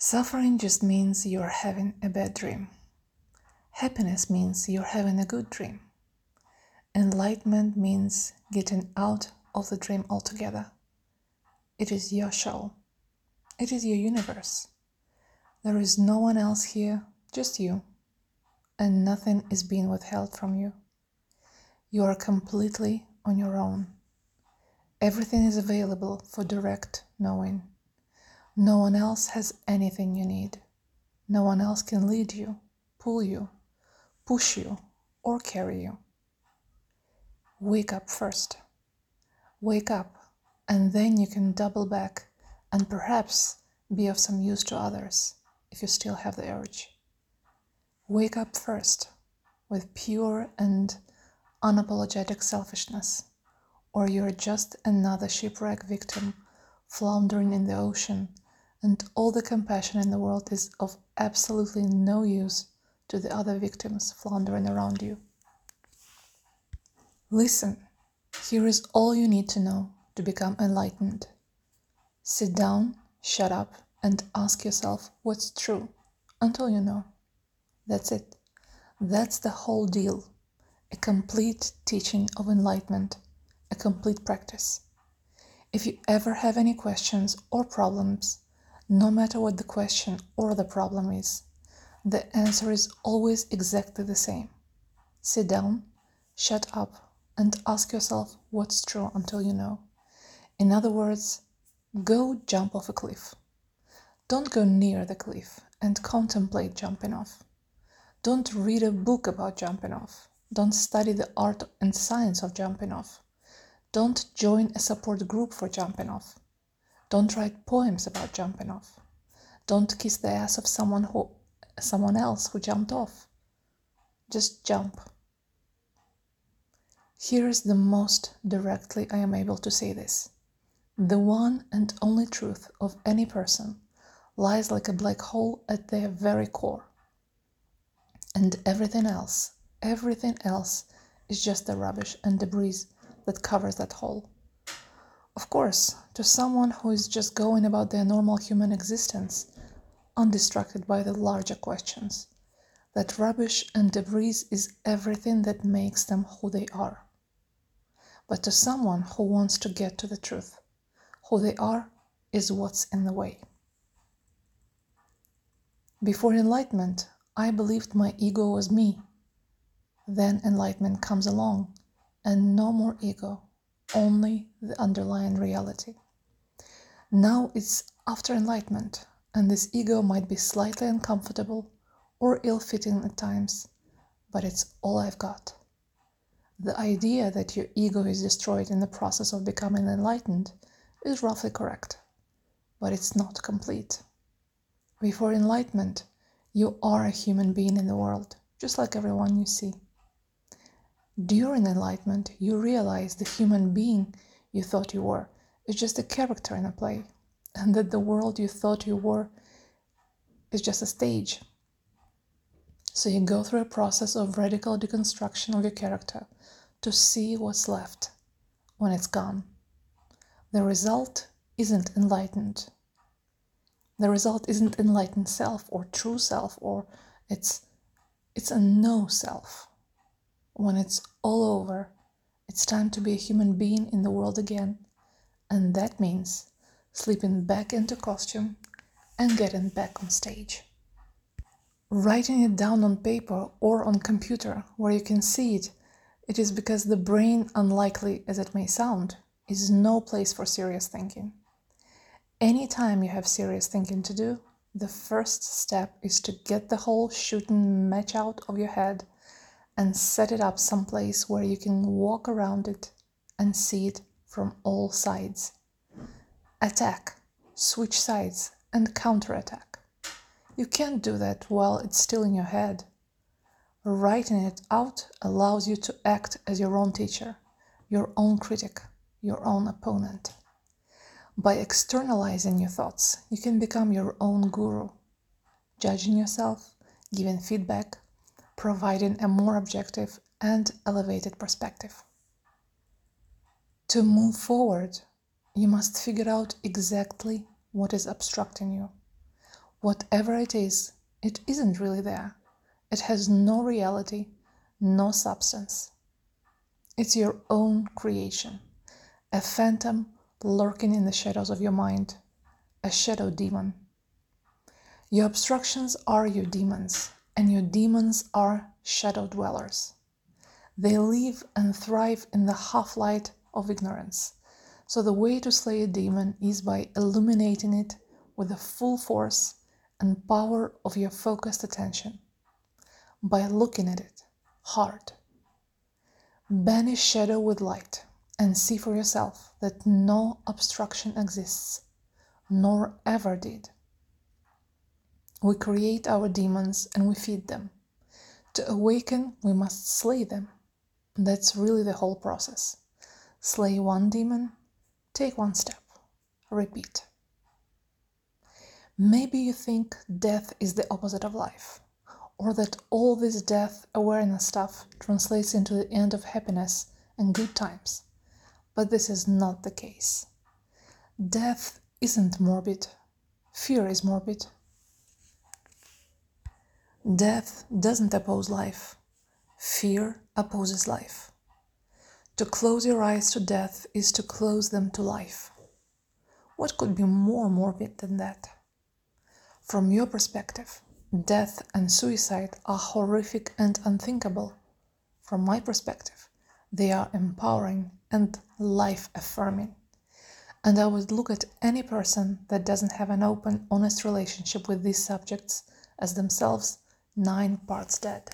Suffering just means you're having a bad dream. Happiness means you're having a good dream. Enlightenment means getting out of the dream altogether. It is your show. It is your universe. There is no one else here, just you. And nothing is being withheld from you. You are completely on your own. Everything is available for direct knowing. No one else has anything you need. No one else can lead you, pull you, push you, or carry you. Wake up first. Wake up, and then you can double back and perhaps be of some use to others if you still have the urge. Wake up first with pure and unapologetic selfishness, or you're just another shipwreck victim floundering in the ocean and all the compassion in the world is of absolutely no use to the other victims floundering around you. Listen, here is all you need to know to become enlightened. Sit down, shut up, and ask yourself what's true until you know. That's it. That's the whole deal. A complete teaching of enlightenment, a complete practice. If you ever have any questions or problems, no matter what the question or the problem is, the answer is always exactly the same. Sit down, shut up, and ask yourself what's true until you know. In other words, go jump off a cliff. Don't go near the cliff and contemplate jumping off. Don't read a book about jumping off. Don't study the art and science of jumping off. Don't join a support group for jumping off. Don't write poems about jumping off. Don't kiss the ass of someone who someone else who jumped off. Just jump. Here is the most directly I am able to say this. The one and only truth of any person lies like a black hole at their very core. And everything else, everything else is just the rubbish and debris that covers that hole. Of course, to someone who is just going about their normal human existence, undistracted by the larger questions, that rubbish and debris is everything that makes them who they are. But to someone who wants to get to the truth, who they are is what's in the way. Before enlightenment, I believed my ego was me. Then enlightenment comes along, and no more ego, only the underlying reality. Now it's after enlightenment, and this ego might be slightly uncomfortable or ill fitting at times, but it's all I've got. The idea that your ego is destroyed in the process of becoming enlightened is roughly correct, but it's not complete. Before enlightenment, you are a human being in the world, just like everyone you see. During enlightenment, you realize the human being you thought you were is just a character in a play, and that the world you thought you were is just a stage. So you go through a process of radical deconstruction of your character to see what's left when it's gone. The result isn't enlightened. The result isn't enlightened self or true self or it's it's a no self when it's all over, it's time to be a human being in the world again. And that means slipping back into costume and getting back on stage. Writing it down on paper or on computer where you can see it, it is because the brain, unlikely as it may sound, is no place for serious thinking. Anytime you have serious thinking to do, the first step is to get the whole shooting match out of your head and set it up someplace where you can walk around it and see it from all sides. Attack, switch sides, and counterattack. You can't do that while it's still in your head. Writing it out allows you to act as your own teacher, your own critic, your own opponent. By externalizing your thoughts, you can become your own guru, judging yourself, giving feedback, providing a more objective and elevated perspective. To move forward, you must figure out exactly what is obstructing you, Whatever it is, it isn't really there. It has no reality, no substance. It's your own creation, a phantom lurking in the shadows of your mind, a shadow demon. Your obstructions are your demons, and your demons are shadow dwellers. They live and thrive in the half light of ignorance. So, the way to slay a demon is by illuminating it with the full force and power of your focused attention, by looking at it hard. Banish shadow with light and see for yourself that no obstruction exists, nor ever did. We create our demons and we feed them. To awaken, we must slay them. That's really the whole process. Slay one demon, take one step, repeat. Maybe you think death is the opposite of life, or that all this death awareness stuff translates into the end of happiness and good times. But this is not the case. Death isn't morbid, fear is morbid. Death doesn't oppose life, fear opposes life. To close your eyes to death is to close them to life. What could be more morbid than that? From your perspective, death and suicide are horrific and unthinkable. From my perspective, they are empowering and life affirming. And I would look at any person that doesn't have an open, honest relationship with these subjects as themselves nine parts dead.